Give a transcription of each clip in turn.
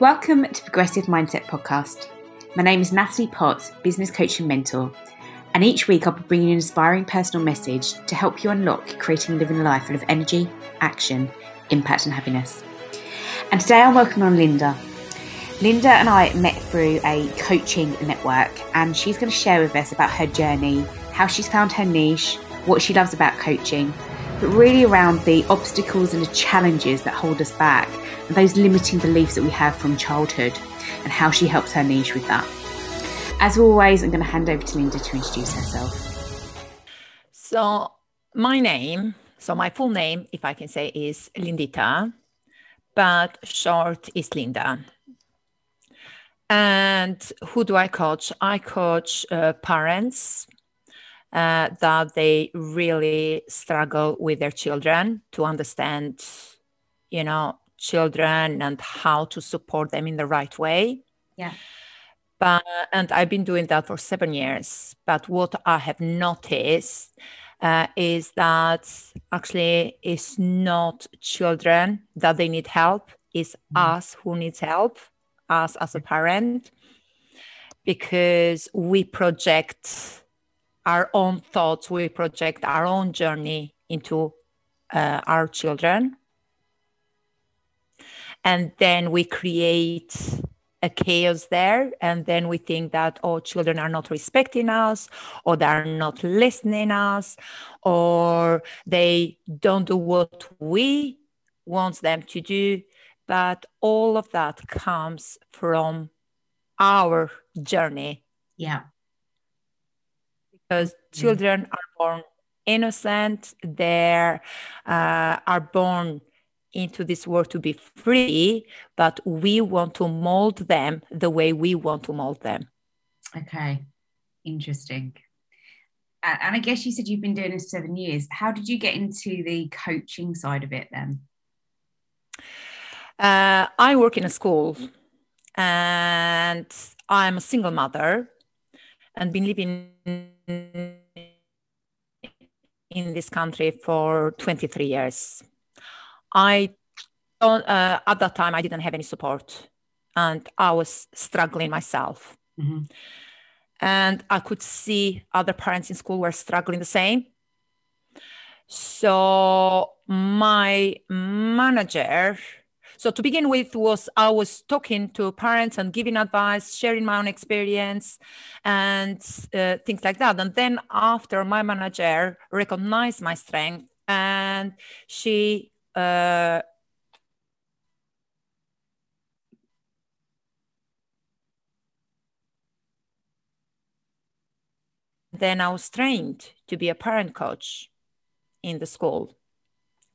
Welcome to Progressive Mindset Podcast. My name is Natalie Potts, business coach and mentor, and each week I'll be bringing an inspiring personal message to help you unlock creating and living a life full of energy, action, impact, and happiness. And today I'm welcoming on Linda. Linda and I met through a coaching network, and she's going to share with us about her journey, how she's found her niche, what she loves about coaching, but really around the obstacles and the challenges that hold us back, those limiting beliefs that we have from childhood, and how she helps her niche with that. As always, I'm going to hand over to Linda to introduce herself. So, my name, so my full name, if I can say, is Lindita, but short is Linda. And who do I coach? I coach uh, parents uh, that they really struggle with their children to understand, you know, children and how to support them in the right way. Yeah. But and I've been doing that for seven years. But what I have noticed uh, is that actually it's not children that they need help; it's mm-hmm. us who needs help, us as a parent, because we project our own thoughts, we project our own journey into uh, our children. And then we create a chaos there. And then we think that, oh, children are not respecting us, or they are not listening us, or they don't do what we want them to do. But all of that comes from our journey. Yeah because mm-hmm. children are born innocent they uh, are born into this world to be free but we want to mold them the way we want to mold them. Okay. Interesting. And i guess you said you've been doing this seven years. How did you get into the coaching side of it then? Uh, i work in a school and i'm a single mother and been living in this country for 23 years. I don't, uh, at that time I didn't have any support, and I was struggling myself. Mm-hmm. And I could see other parents in school were struggling the same. So my manager so to begin with was I was talking to parents and giving advice, sharing my own experience and uh, things like that. And then after my manager recognized my strength and she uh, then I was trained to be a parent coach in the school.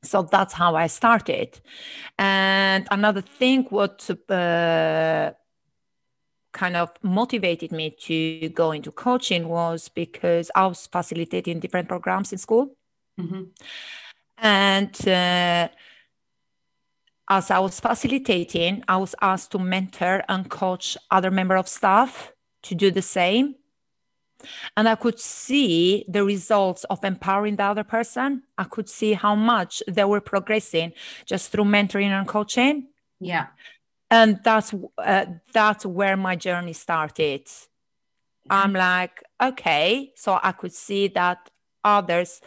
So that's how i started. And another thing what uh, kind of motivated me to go into coaching was because i was facilitating different programs in school. Mm-hmm. And uh, as i was facilitating i was asked to mentor and coach other member of staff to do the same and I could see the results of empowering the other person. I could see how much they were progressing just through mentoring and coaching. Yeah. And that's uh, that's where my journey started. I'm like, okay, so I could see that others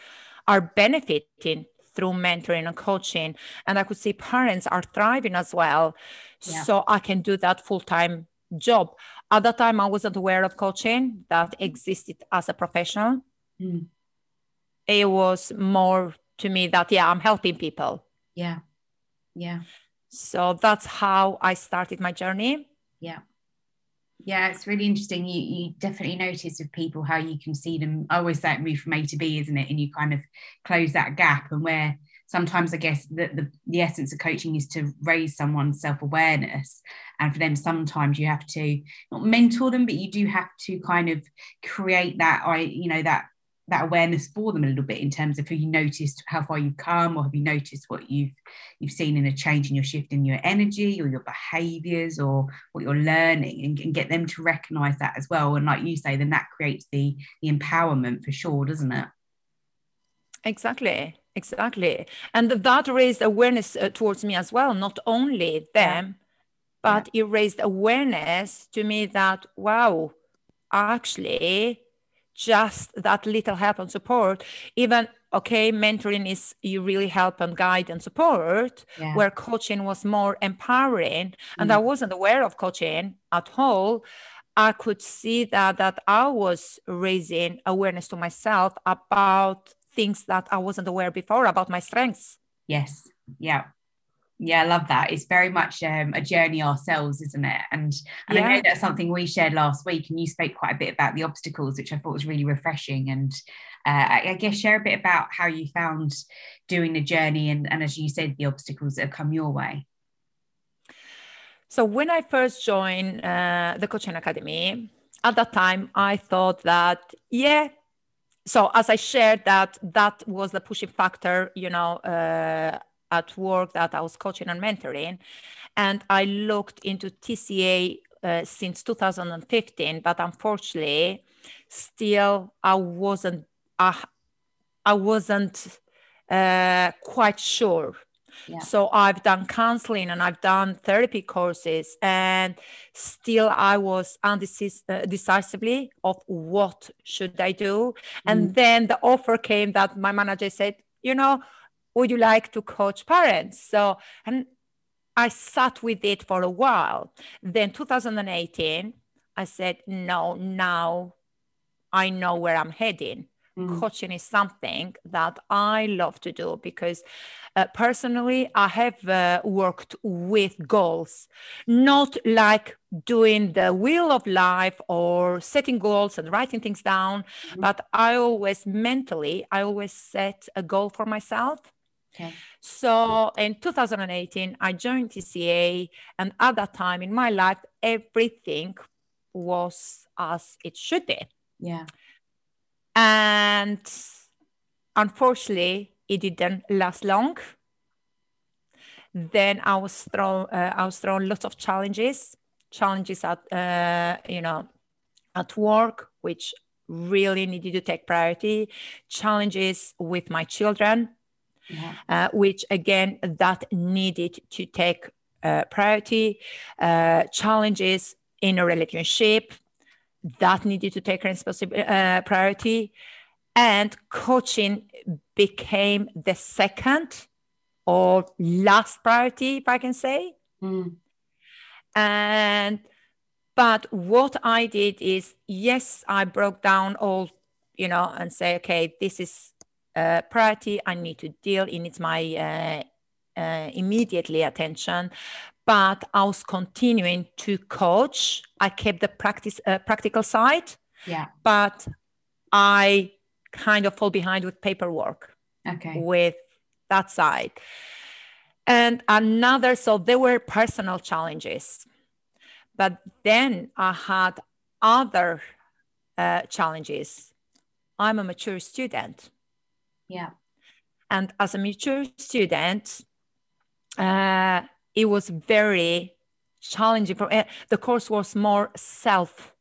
are benefiting through mentoring and coaching and i could see parents are thriving as well yeah. so i can do that full-time job at that time, I wasn't aware of coaching that existed as a professional. Mm. It was more to me that, yeah, I'm helping people. Yeah. Yeah. So that's how I started my journey. Yeah. Yeah, it's really interesting. You you definitely notice with people how you can see them. I always say it move from A to B, isn't it? And you kind of close that gap and where sometimes I guess the, the, the essence of coaching is to raise someone's self-awareness. And for them, sometimes you have to not mentor them, but you do have to kind of create that I, you know, that that awareness for them a little bit in terms of have you noticed how far you've come or have you noticed what you've you've seen in a change in your shift in your energy or your behaviors or what you're learning and, and get them to recognize that as well and like you say then that creates the the empowerment for sure doesn't it exactly Exactly. And that raised awareness uh, towards me as well, not only them, yeah. but yeah. it raised awareness to me that wow actually just that little help and support even okay mentoring is you really help and guide and support yeah. where coaching was more empowering and mm. i wasn't aware of coaching at all i could see that that i was raising awareness to myself about things that i wasn't aware before about my strengths yes yeah yeah, I love that. It's very much um, a journey ourselves, isn't it? And and yeah. I know that's something we shared last week, and you spoke quite a bit about the obstacles, which I thought was really refreshing. And uh, I, I, guess share a bit about how you found doing the journey, and and as you said, the obstacles that have come your way. So when I first joined uh, the coaching academy, at that time I thought that yeah. So as I shared that that was the pushing factor, you know. Uh, at work that I was coaching and mentoring. And I looked into TCA uh, since 2015, but unfortunately, still I wasn't uh, I wasn't uh, quite sure. Yeah. So I've done counseling and I've done therapy courses, and still I was undecisively uh, of what should I do. And mm. then the offer came that my manager said, you know, would you like to coach parents? So, and I sat with it for a while. Then 2018, I said, no, now I know where I'm heading. Mm. Coaching is something that I love to do because uh, personally, I have uh, worked with goals, not like doing the wheel of life or setting goals and writing things down, mm. but I always mentally, I always set a goal for myself Okay. So in 2018, I joined TCA, and at that time in my life, everything was as it should be. Yeah. And unfortunately, it didn't last long. Then I was thrown, uh, I was thrown lots of challenges, challenges at, uh, you know, at work, which really needed to take priority, challenges with my children, yeah. uh, which again that needed to take uh, priority uh, challenges in a relationship that needed to take uh, priority and coaching became the second or last priority if i can say mm. and but what i did is yes i broke down all you know and say okay this is uh, priority I need to deal. It needs my uh, uh, immediately attention. But I was continuing to coach. I kept the practice uh, practical side. Yeah. But I kind of fall behind with paperwork. Okay. With that side. And another, so there were personal challenges. But then I had other uh, challenges. I'm a mature student. Yeah. And as a mature student, uh, it was very challenging. For, uh, the course was more self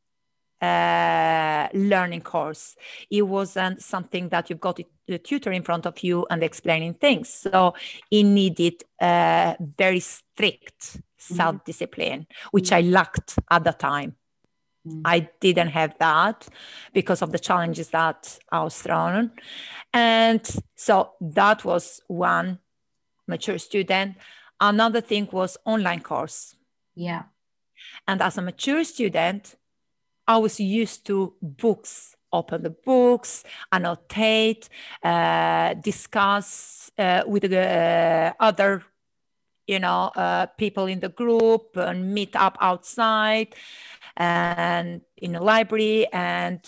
uh, learning course. It wasn't something that you've got a tutor in front of you and explaining things. So it needed uh, very strict mm-hmm. self discipline, which mm-hmm. I lacked at the time. Mm. I didn't have that because of the challenges that I was thrown. And so that was one mature student. Another thing was online course. Yeah. And as a mature student, I was used to books, open the books, annotate, uh, discuss uh, with the uh, other, you know, uh, people in the group and meet up outside and in a library and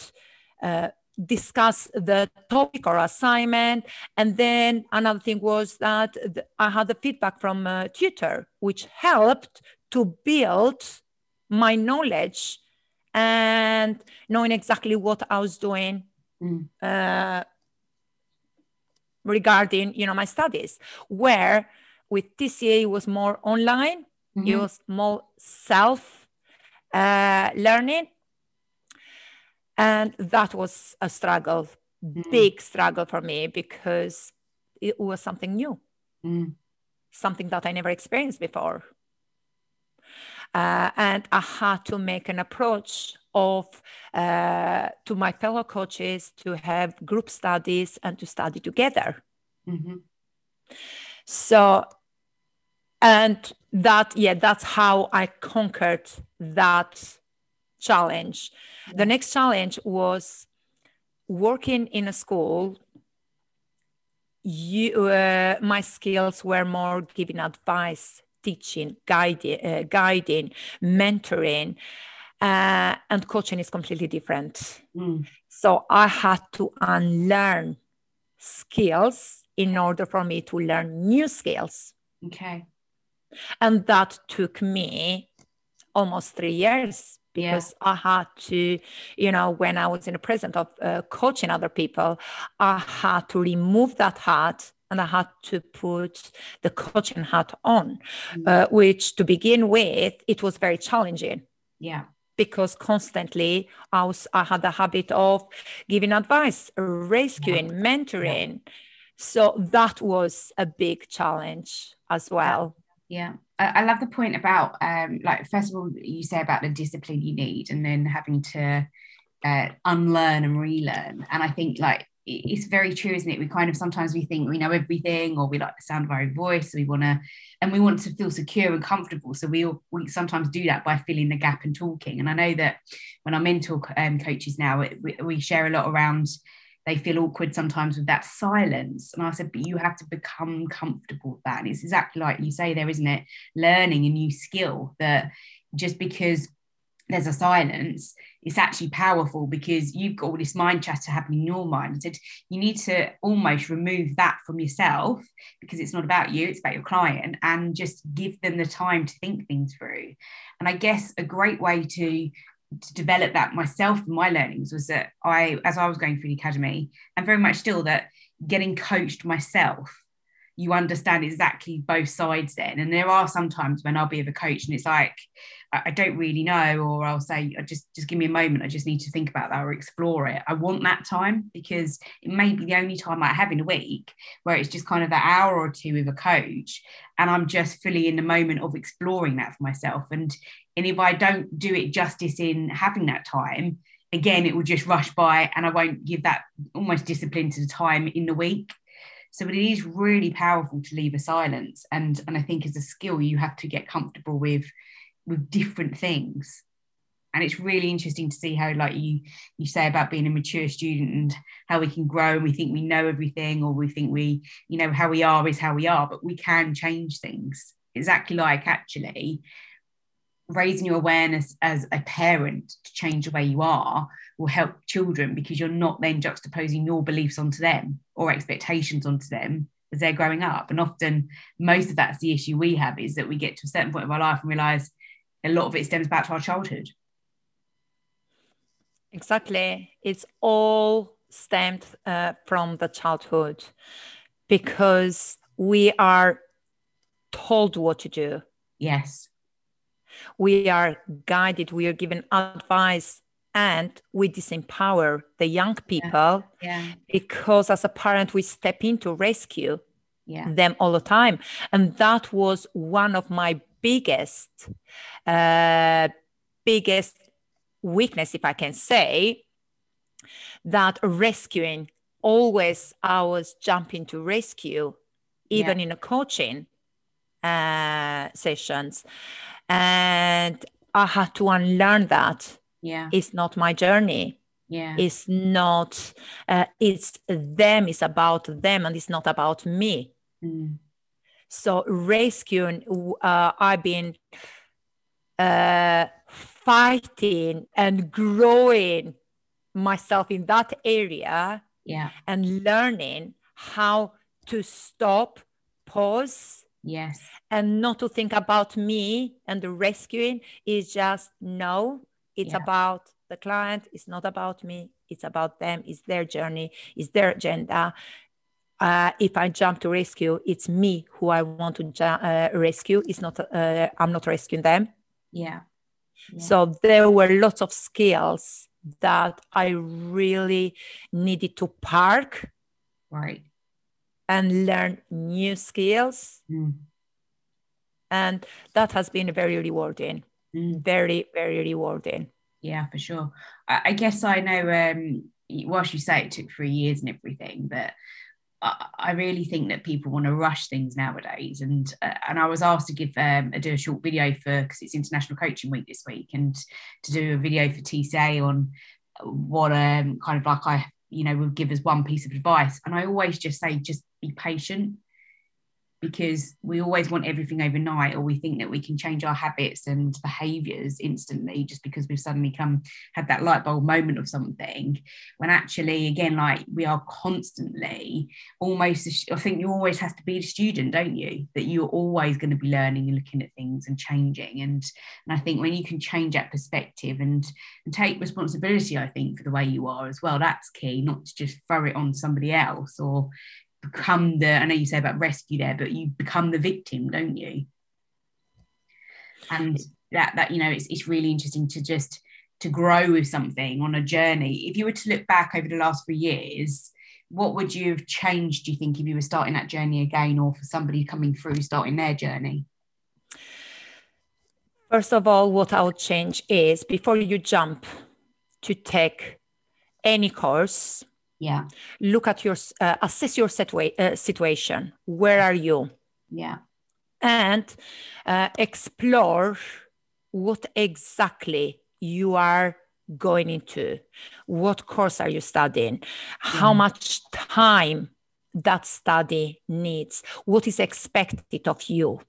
uh, discuss the topic or assignment. And then another thing was that I had the feedback from a tutor, which helped to build my knowledge and knowing exactly what I was doing mm. uh, regarding, you know, my studies. Where with TCA it was more online, mm-hmm. it was more self uh, learning. And that was a struggle, mm. big struggle for me because it was something new, mm. something that I never experienced before. uh, and I had to make an approach of uh, to my fellow coaches to have group studies and to study together. Mm-hmm. So, and that yeah, that's how I conquered that challenge. The next challenge was working in a school you uh, my skills were more giving advice teaching guiding uh, guiding mentoring uh, and coaching is completely different mm. so i had to unlearn skills in order for me to learn new skills okay and that took me almost three years because yeah. I had to, you know, when I was in the present of uh, coaching other people, I had to remove that hat and I had to put the coaching hat on, mm-hmm. uh, which to begin with, it was very challenging. Yeah. Because constantly I was, I had the habit of giving advice, rescuing, yeah. mentoring. Yeah. So that was a big challenge as well. Yeah. I, love the point about um, like first of all you say about the discipline you need and then having to uh, unlearn and relearn. And I think like it's very true isn't it? We kind of sometimes we think we know everything or we like the sound of our own voice. We want to and we want to feel secure and comfortable. So we we sometimes do that by filling the gap and talking. And I know that when I mentor um, coaches now we, we share a lot around they feel awkward sometimes with that silence. And I said, but you have to become comfortable with that. And it's exactly like you say there, isn't it? Learning a new skill that just because there's a silence, it's actually powerful because you've got all this mind chatter happening in your mind. I said you need to almost remove that from yourself because it's not about you, it's about your client, and just give them the time to think things through. And I guess a great way to to develop that myself and my learnings was that I, as I was going through the academy, and very much still that getting coached myself, you understand exactly both sides then. And there are some times when I'll be with a coach and it's like, I don't really know, or I'll say, just just give me a moment. I just need to think about that or explore it. I want that time because it may be the only time I have in a week where it's just kind of an hour or two with a coach, and I'm just fully in the moment of exploring that for myself. And and if I don't do it justice in having that time, again, it will just rush by, and I won't give that almost discipline to the time in the week. So but it is really powerful to leave a silence, and and I think as a skill you have to get comfortable with with different things. And it's really interesting to see how like you you say about being a mature student and how we can grow and we think we know everything or we think we you know how we are is how we are but we can change things. Exactly like actually raising your awareness as a parent to change the way you are will help children because you're not then juxtaposing your beliefs onto them or expectations onto them as they're growing up and often most of that's the issue we have is that we get to a certain point of our life and realize a lot of it stems back to our childhood. Exactly. It's all stemmed uh, from the childhood because we are told what to do. Yes. We are guided, we are given advice, and we disempower the young people yeah. Yeah. because as a parent, we step in to rescue yeah. them all the time. And that was one of my biggest uh, biggest weakness if i can say that rescuing always i was jumping to rescue even in a coaching uh, sessions and i had to unlearn that yeah. It's not my journey. Yeah. It's not uh, it's them it's about them and it's not about me. Mm. So rescuing, uh, I've been uh, fighting and growing myself in that area yeah. and learning how to stop, pause, yes, and not to think about me and the rescuing. Is just no, it's yeah. about the client, it's not about me, it's about them, it's their journey, it's their agenda uh, if I jump to rescue, it's me who I want to ju- uh, rescue. It's not uh, I'm not rescuing them. Yeah. yeah. So there were lots of skills that I really needed to park. Right. And learn new skills. Mm. And that has been very rewarding. Mm. very very rewarding. Yeah for sure. I, I guess i know um whilst you say it took three years and everything but I really think that people want to rush things nowadays, and uh, and I was asked to give um, a do a short video for because it's International Coaching Week this week, and to do a video for TCA on what um kind of like I you know would give us one piece of advice, and I always just say just be patient because we always want everything overnight or we think that we can change our habits and behaviors instantly just because we've suddenly come had that light bulb moment of something. When actually again like we are constantly almost i think you always have to be a student don't you? That you're always going to be learning and looking at things and changing. And and i think when you can change that perspective and and take responsibility i think for the way you are as well that's key not to just throw it on somebody else or become the i know you say about rescue there but you become the victim don't you? And that that you know it's, it's really interesting to just to grow with something on a journey. If you were to look back over the last three years what would you have changed do you think if you were starting that journey again or for somebody coming through starting their journey? First of all what i would change is before you jump to take any course yeah. Look at your uh, assess your situa- uh, situation. Where are you? Yeah. And uh, explore what exactly you are going into. What course are you studying? How much time that study needs? What is expected of you?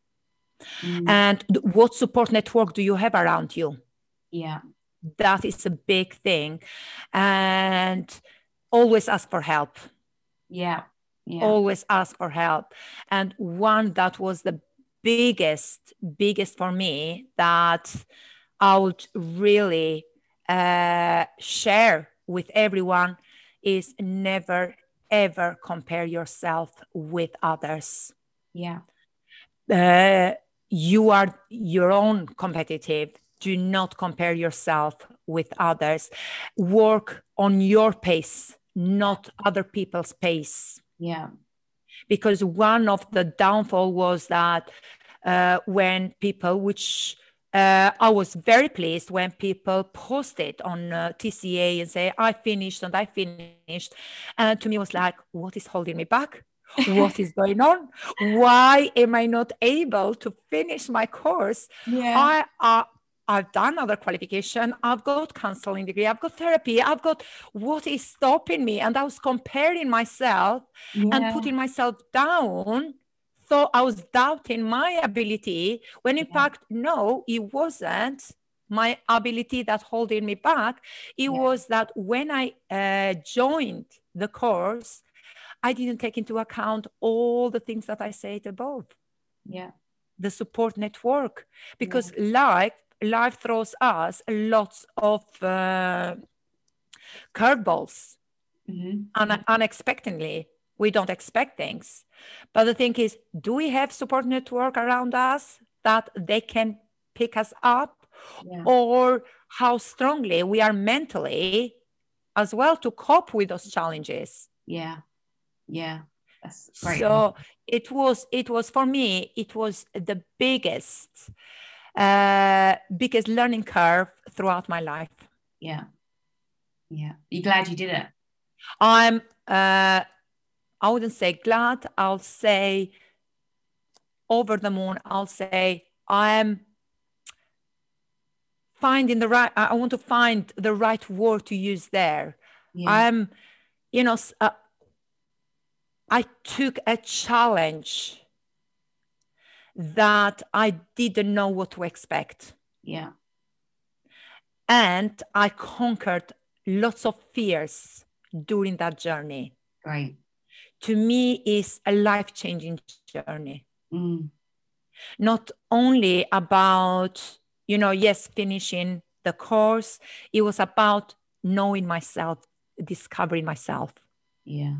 Mm. and what support network do you have around you? Yeah. That is a big thing. And always ask for help. Yeah. yeah. Always ask for help. And one that was the biggest, biggest for me that I would really uh, share with everyone is never ever compare yourself with others. Yeah. Uh, you are your own competitive. Do not compare yourself with others. Work on your pace not other people's pace. Yeah. Because one of the downfall was that uh, when people, which uh, I was very pleased when people posted on uh, TCA and say, I finished and I finished. And to me, it was like, what is holding me back? what is going on? Why am I not able to finish my course? Yeah. I, I've done other qualification. I've got counseling degree. I've got therapy. I've got what is stopping me. And I was comparing myself yeah. and putting myself down. So I was doubting my ability when in yeah. fact, no, it wasn't my ability that holding me back. It yeah. was that when I uh, joined the course, I didn't take into account all the things that I said above. Yeah. The support network, because life life throws us lots of uh, curveballs. Mm-hmm. un- unexpectedly we don't expect things. But the thing is do we have support network around us that they can pick us up? Yeah. or how strongly we are mentally as well to cope with those challenges? Yeah. Yeah. So it was it was for me it was the biggest uh, biggest learning curve throughout my life. Yeah. Yeah. You glad you did it? I'm, uh, I wouldn't say glad. I'll say over the moon. I'll say I'm finding the right, I want to find the right word to use there. Yeah. I'm, you know, uh, I took a challenge that I didn't know what to expect. Yeah. And I conquered lots of fears during that journey. Right. To me, is a life changing journey. Mm. Not only about, you know, yes, finishing the course, it was about knowing myself, discovering myself. Yeah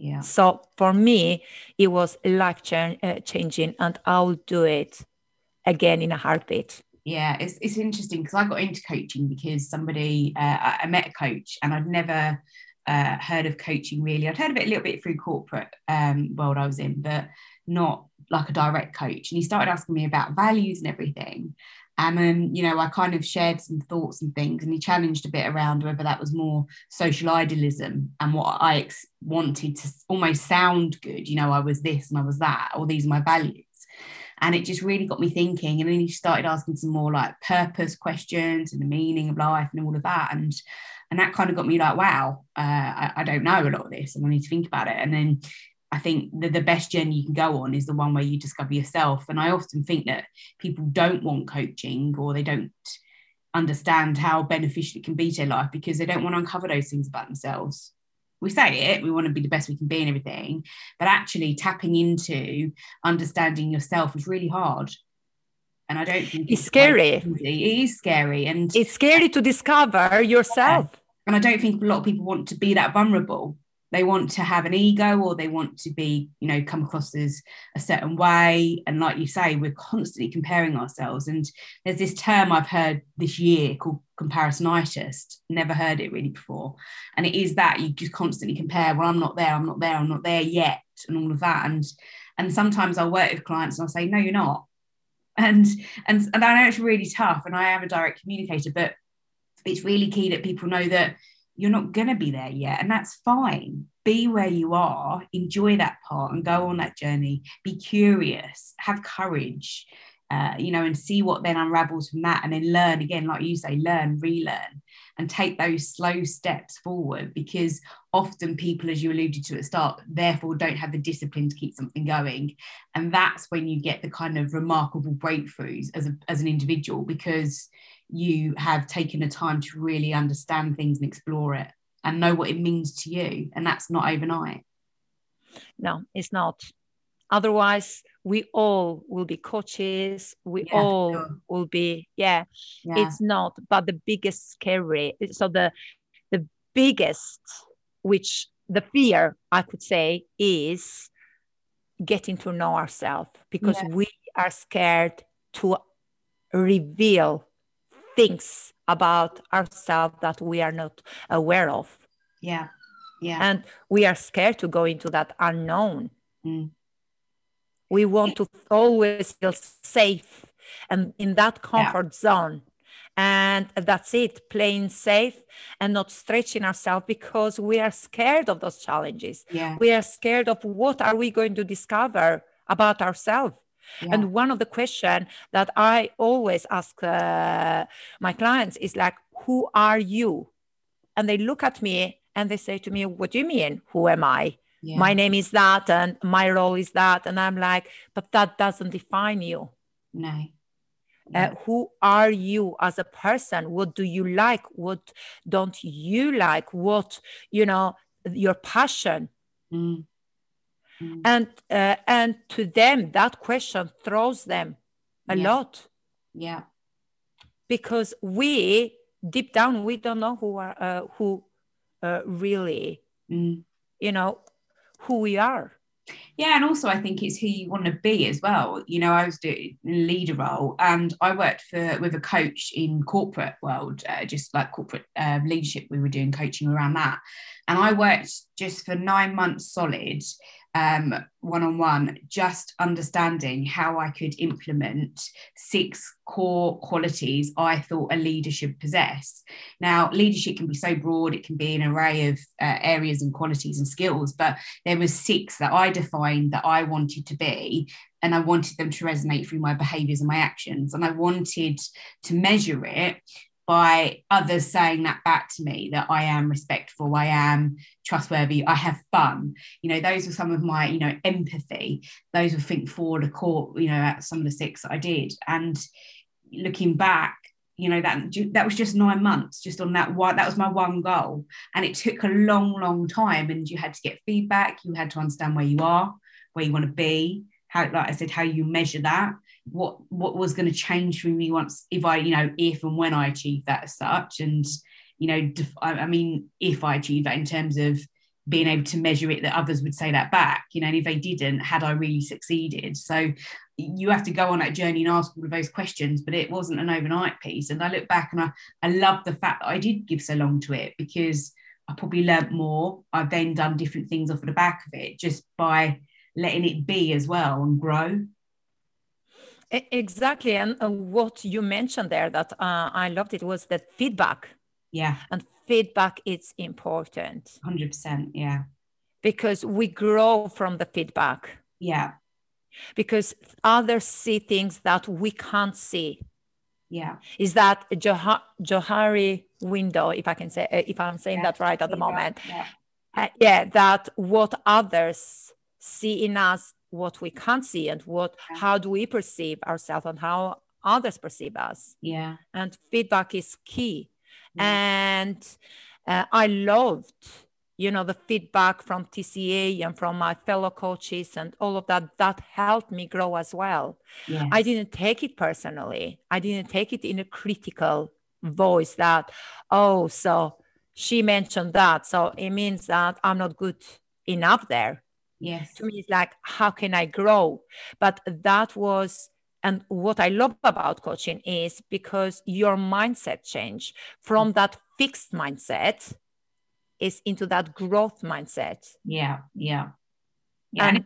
yeah. So for me it was life ch- uh, changing and i'll do it again in a heartbeat. Yeah it's, it's interesting because i got into coaching because somebody uh, i met a coach and i'd never uh, heard of coaching really. I'd heard of it a little bit through corporate um, world i was in but not like a direct coach. And he started asking me about values and everything and then you know i kind of shared some thoughts and things and he challenged a bit around whether that was more social idealism and what i ex- wanted to almost sound good you know i was this and i was that or these are my values. And it just really got me thinking and then he started asking some more like purpose questions and the meaning of life and all of that and and that kind of got me like wow uh, I, I don't know a lot of this and i need to think about it. And then I think the, the best journey you can go on is the one where you discover yourself. And I often think that people don't want coaching or they don't understand how beneficial it can be to their life because they don't want to uncover those things about themselves. We say it, we want to be the best we can be and everything, but actually tapping into understanding yourself is really hard. And I don't think it's, it's scary. It is scary. And it's scary to discover yourself. And I don't think a lot of people want to be that vulnerable they want to have an ego or they want to be you know come across as a certain way. And like you say we're constantly comparing ourselves. And there's this term i've heard this year called comparisonitis. Never heard it really before. And it is that you just constantly compare well i'm not there i'm not there i'm not there yet and all of that. And and sometimes i'll work with clients and i'll say no you're not. And and and i know it's really tough and i am a direct communicator but it's really key that people know that you're not going to be there yet. And that's fine. Be where you are, enjoy that part and go on that journey. Be curious, have courage, uh, you know, and see what then unravels from that. And then learn again, like you say, learn, relearn, and take those slow steps forward because often people, as you alluded to at the start, therefore don't have the discipline to keep something going. And that's when you get the kind of remarkable breakthroughs as, a, as an individual because you have taken the time to really understand things and explore it and know what it means to you. And that's not overnight. No, it's not. Otherwise, we all will be coaches. We yeah, all sure. will be, yeah, yeah, it's not. But the biggest scary, so the the biggest, which the fear I could say is getting to know ourselves because yeah. we are scared to reveal things about ourselves that we are not aware of. Yeah. Yeah. And we are scared to go into that unknown. Mm. We want to always feel safe and in that comfort yeah. zone. And that's it, playing safe and not stretching ourselves because we are scared of those challenges. Yeah. We are scared of what are we going to discover about ourselves yeah. And one of the questions that I always ask uh, my clients is like, who are you? And they look at me and they say to me, what do you mean? Who am I? Yeah. My name is that and my role is that. And I'm like, but that doesn't define you. No. Uh, who are you as a person what do you like what don't you like what you know your passion mm. Mm. And uh, and to them, that question throws them a yeah. lot. Yeah. Because we deep down we don't know who are uh, who uh, really, mm. you know, who we are. Yeah, and also I think it's who you want to be as well. You know, I was doing a leader role, and I worked for with a coach in corporate world, uh, just like corporate uh, leadership. We were doing coaching around that, and I worked just for nine months solid um, one-on-one just understanding how i could implement six core qualities i thought a leader should possess. Now leadership can be so broad it can be an array of uh, areas and qualities and skills but there was six that i defined that i wanted to be and i wanted them to resonate through my behaviors and my actions and i wanted to measure it by others saying that back to me that I am respectful, I am trustworthy, I have fun. You know, those are some of my, you know, empathy. Those were think forward a court, you know, at some of the six that I did. And looking back, you know, that that was just nine months, just on that one. That was my one goal. And it took a long, long time. And you had to get feedback, you had to understand where you are, where you want to be, how, like I said, how you measure that what what was going to change for me once if I you know if and when I achieve that as such. And you know def- I, mean if I achieve that in terms of being able to measure it that others would say that back you know and if they didn't had I really succeeded? So you have to go on that journey and ask all of those questions but it wasn't an overnight piece. And I look back and I I love the fact that I did give so long to it because I probably learnt more. I've then done different things off of the back of it just by letting it be as well and grow. Exactly. And uh, what you mentioned there that uh, I loved it was that feedback. Yeah. And feedback is important. 100%. Yeah. Because we grow from the feedback. Yeah. Because others see things that we can't see. Yeah. Is that Johari, Johari window, if I can say, uh, if I'm saying yeah. that right at the moment? Yeah. Uh, yeah, that what others see in us what we can't see and what yeah. how do we perceive ourselves and how others perceive us. Yeah. And feedback is key. And uh, i loved you know the feedback from tca and from my fellow coaches and all of that that helped me grow as well. Yes. i didn't take it personally. I didn't take it in a critical voice that oh so she mentioned that so it means that i'm not good enough there yes. To me it's like how can i grow? But that was and what i love about coaching is because your mindset change from mm. that fixed mindset is into that growth mindset. Yeah yeah. Yeah and,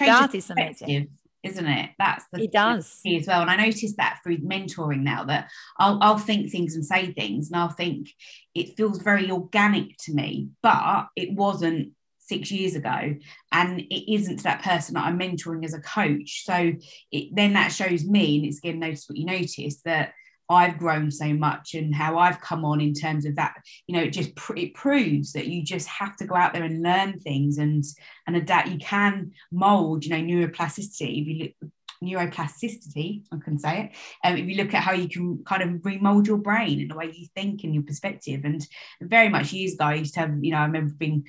and that is amazing. isn't it? That's the it does. as well. And i noticed that through mentoring now that I'll, I'll think things and say things and i'll think it feels very organic to me but it wasn't six years ago and it isn't that person that i'm mentoring as a coach so it, then that shows me and it's again notice what you notice that I've grown so much and how I've come on in terms of that, you know, it just pr- it proves that you just have to go out there and learn things and and adapt. You can mold, you know, neuroplasticity. If you look neuroplasticity, I can say it. Um, if you look at how you can kind of remold your brain and the way you think and your perspective, and very much years ago, I used to have, you know, I remember being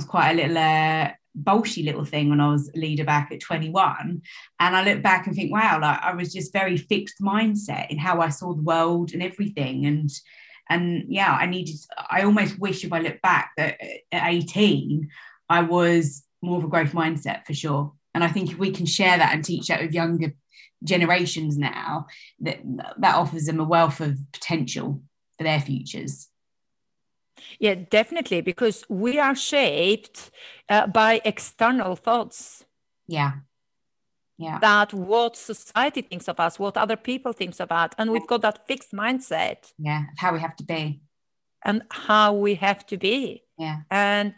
was quite a little uh, bolshy little thing when I was leader back at 21. And I look back and think, wow, like I was just very fixed mindset in how I saw the world and everything. And and yeah, I needed, I almost wish if I look back that at 18, I was more of a growth mindset for sure. And I think if we can share that and teach that with younger generations now, that that offers them a wealth of potential for their futures. Yeah, definitely, because we are shaped uh, by external thoughts. Yeah. Yeah. That what society thinks of us, what other people thinks of us, and we've got that fixed mindset. Yeah, how we have to be. And how we have to be. Yeah. And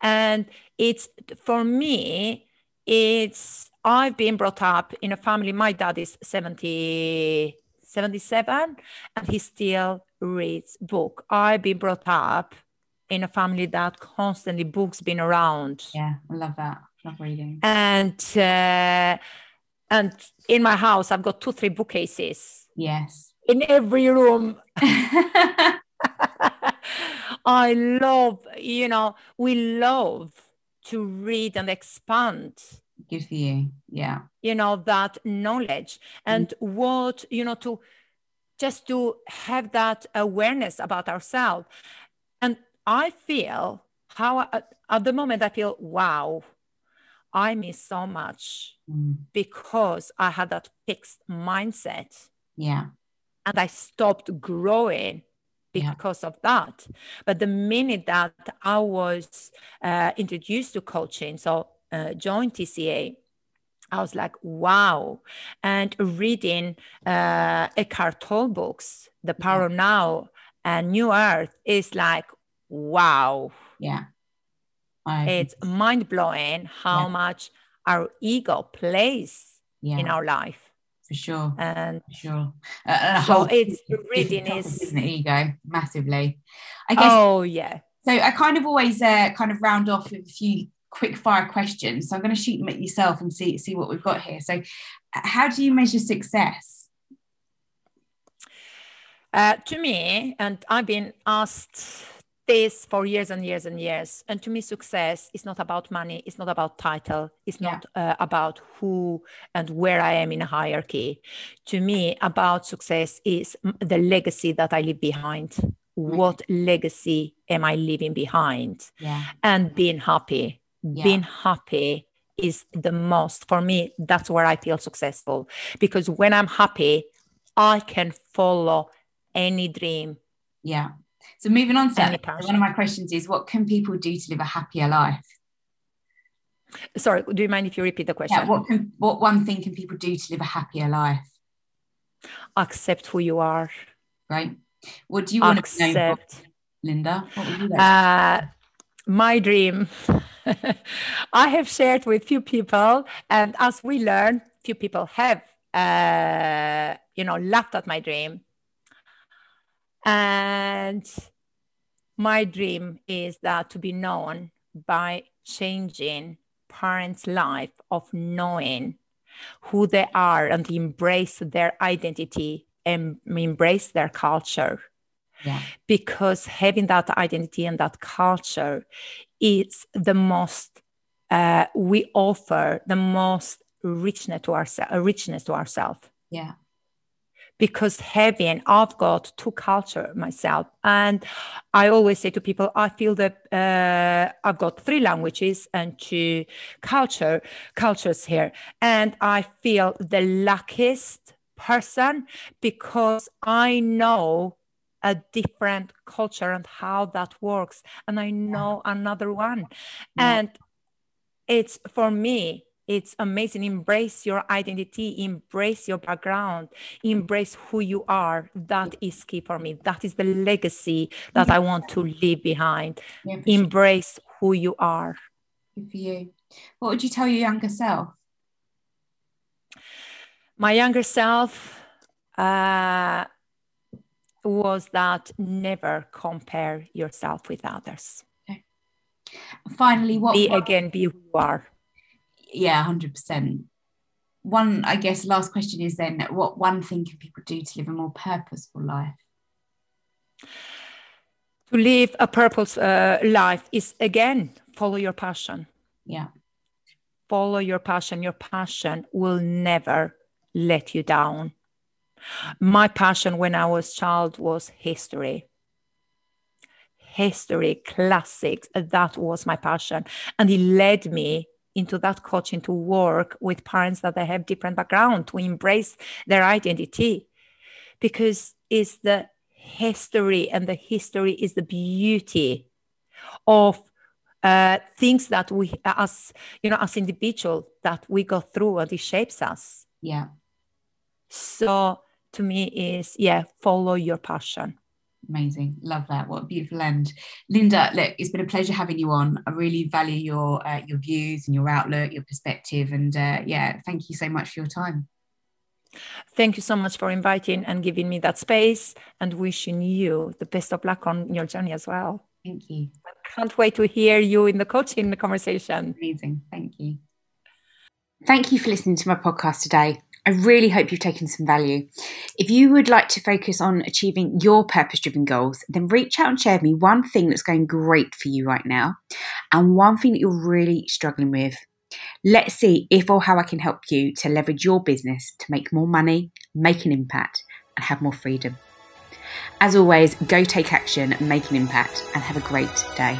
and it's for me, it's I've been brought up in a family. My dad is 70, 77, and he still reads book. I've been brought up in a family that constantly books been around. Yeah, I love that. Love reading. And uh, and in my house, I've got two, three bookcases. Yes. In every room. I love, you know, we love to read and expand. Good for you. Yeah. You know, that knowledge and mm. what, you know, to just to have that awareness about ourselves. And I feel how at the moment I feel, wow, I miss so much mm. because I had that fixed mindset. Yeah. And I stopped growing because yeah. of that. But the minute that I was uh, introduced to coaching, so uh, joined TCA, I was like, wow. And reading uh, Eckhart Tolle books, The Power yeah. of Now and New Earth is like, wow. Yeah. I... It's mind blowing how yeah. much our ego plays yeah. in our life. For sure. And For sure. Uh, uh so it's reading is isn't it, ego massively. I guess. Oh yeah. So I kind of always uh, kind of round off with a few quick fire questions. So I'm going to shoot them at yourself and see see what we've got here. So, how do you measure success? Uh, to me, and I've been asked this for years and years and years. And to me, success is not about money. It's not about title. It's yeah. not uh, about who and where I am in a hierarchy. To me, about success is the legacy that I leave behind. What legacy am I leaving behind? Yeah. And being happy yeah. being happy is the most for me that's where i feel successful because when i'm happy i can follow any dream yeah so moving on to that, one of my questions is what can people do to live a happier life Sorry, do you mind if you repeat the question? Yeah, what can what one thing can people do to live a happier life? Accept who you are. Right. What do you want Accept. to know, Linda? What you? Uh, my dream. I have shared with few people, and as we learn, few people have, uh, you know, laughed at my dream. And my dream is that to be known by changing parents' life of knowing who they are and embrace their identity and embrace their culture. Yeah. Because having that identity and that culture is the most uh, we offer the most richness to ourselves, richness to ourselves. Yeah because having i've got two culture myself and i always say to people i feel that uh, i've got three languages and two culture cultures here and i feel the luckiest person because i know a different culture and how that works. And i know another one. Yeah. and it's for me it's amazing. Embrace your identity embrace your background embrace who you are. That is key for me. That is the legacy that i want to leave behind. Yeah, for sure. embrace who you are. Good for you. What would you tell your younger self? my younger self uh, was that never compare yourself with others Finally, what? be what- again be who you are yeah, hundred percent. One, I guess, last question is then: what one thing can people do to live a more purposeful life? to live a purpose uh, life is again follow your passion Yeah, follow your passion. Your passion will never let you down. My passion when I was child was history. History, classics, that was my passion. And it led me into that coaching to work with parents that they have different background to embrace their identity because it's the history and the history is the beauty of uh, things that we as you know as individual that we go through and it shapes us yeah, so to me is yeah follow your passion amazing. Love that. What a beautiful end, Linda. Look, it's been a pleasure having you on. I really value your uh, your views and your outlook, your perspective, and uh, yeah, thank you so much for your time. thank you so much for inviting and giving me that space and wishing you the best of luck on your journey as well Thank you. can't wait to hear you in the coaching conversation Amazing. Thank you. Thank you for listening to my podcast today. I really hope you've taken some value. If you would like to focus on achieving your purpose driven goals, then reach out and share with me one thing that's going great for you right now and one thing that you're really struggling with. Let's see if or how I can help you to leverage your business to make more money, make an impact, and have more freedom. As always, go take action, make an impact, and have a great day.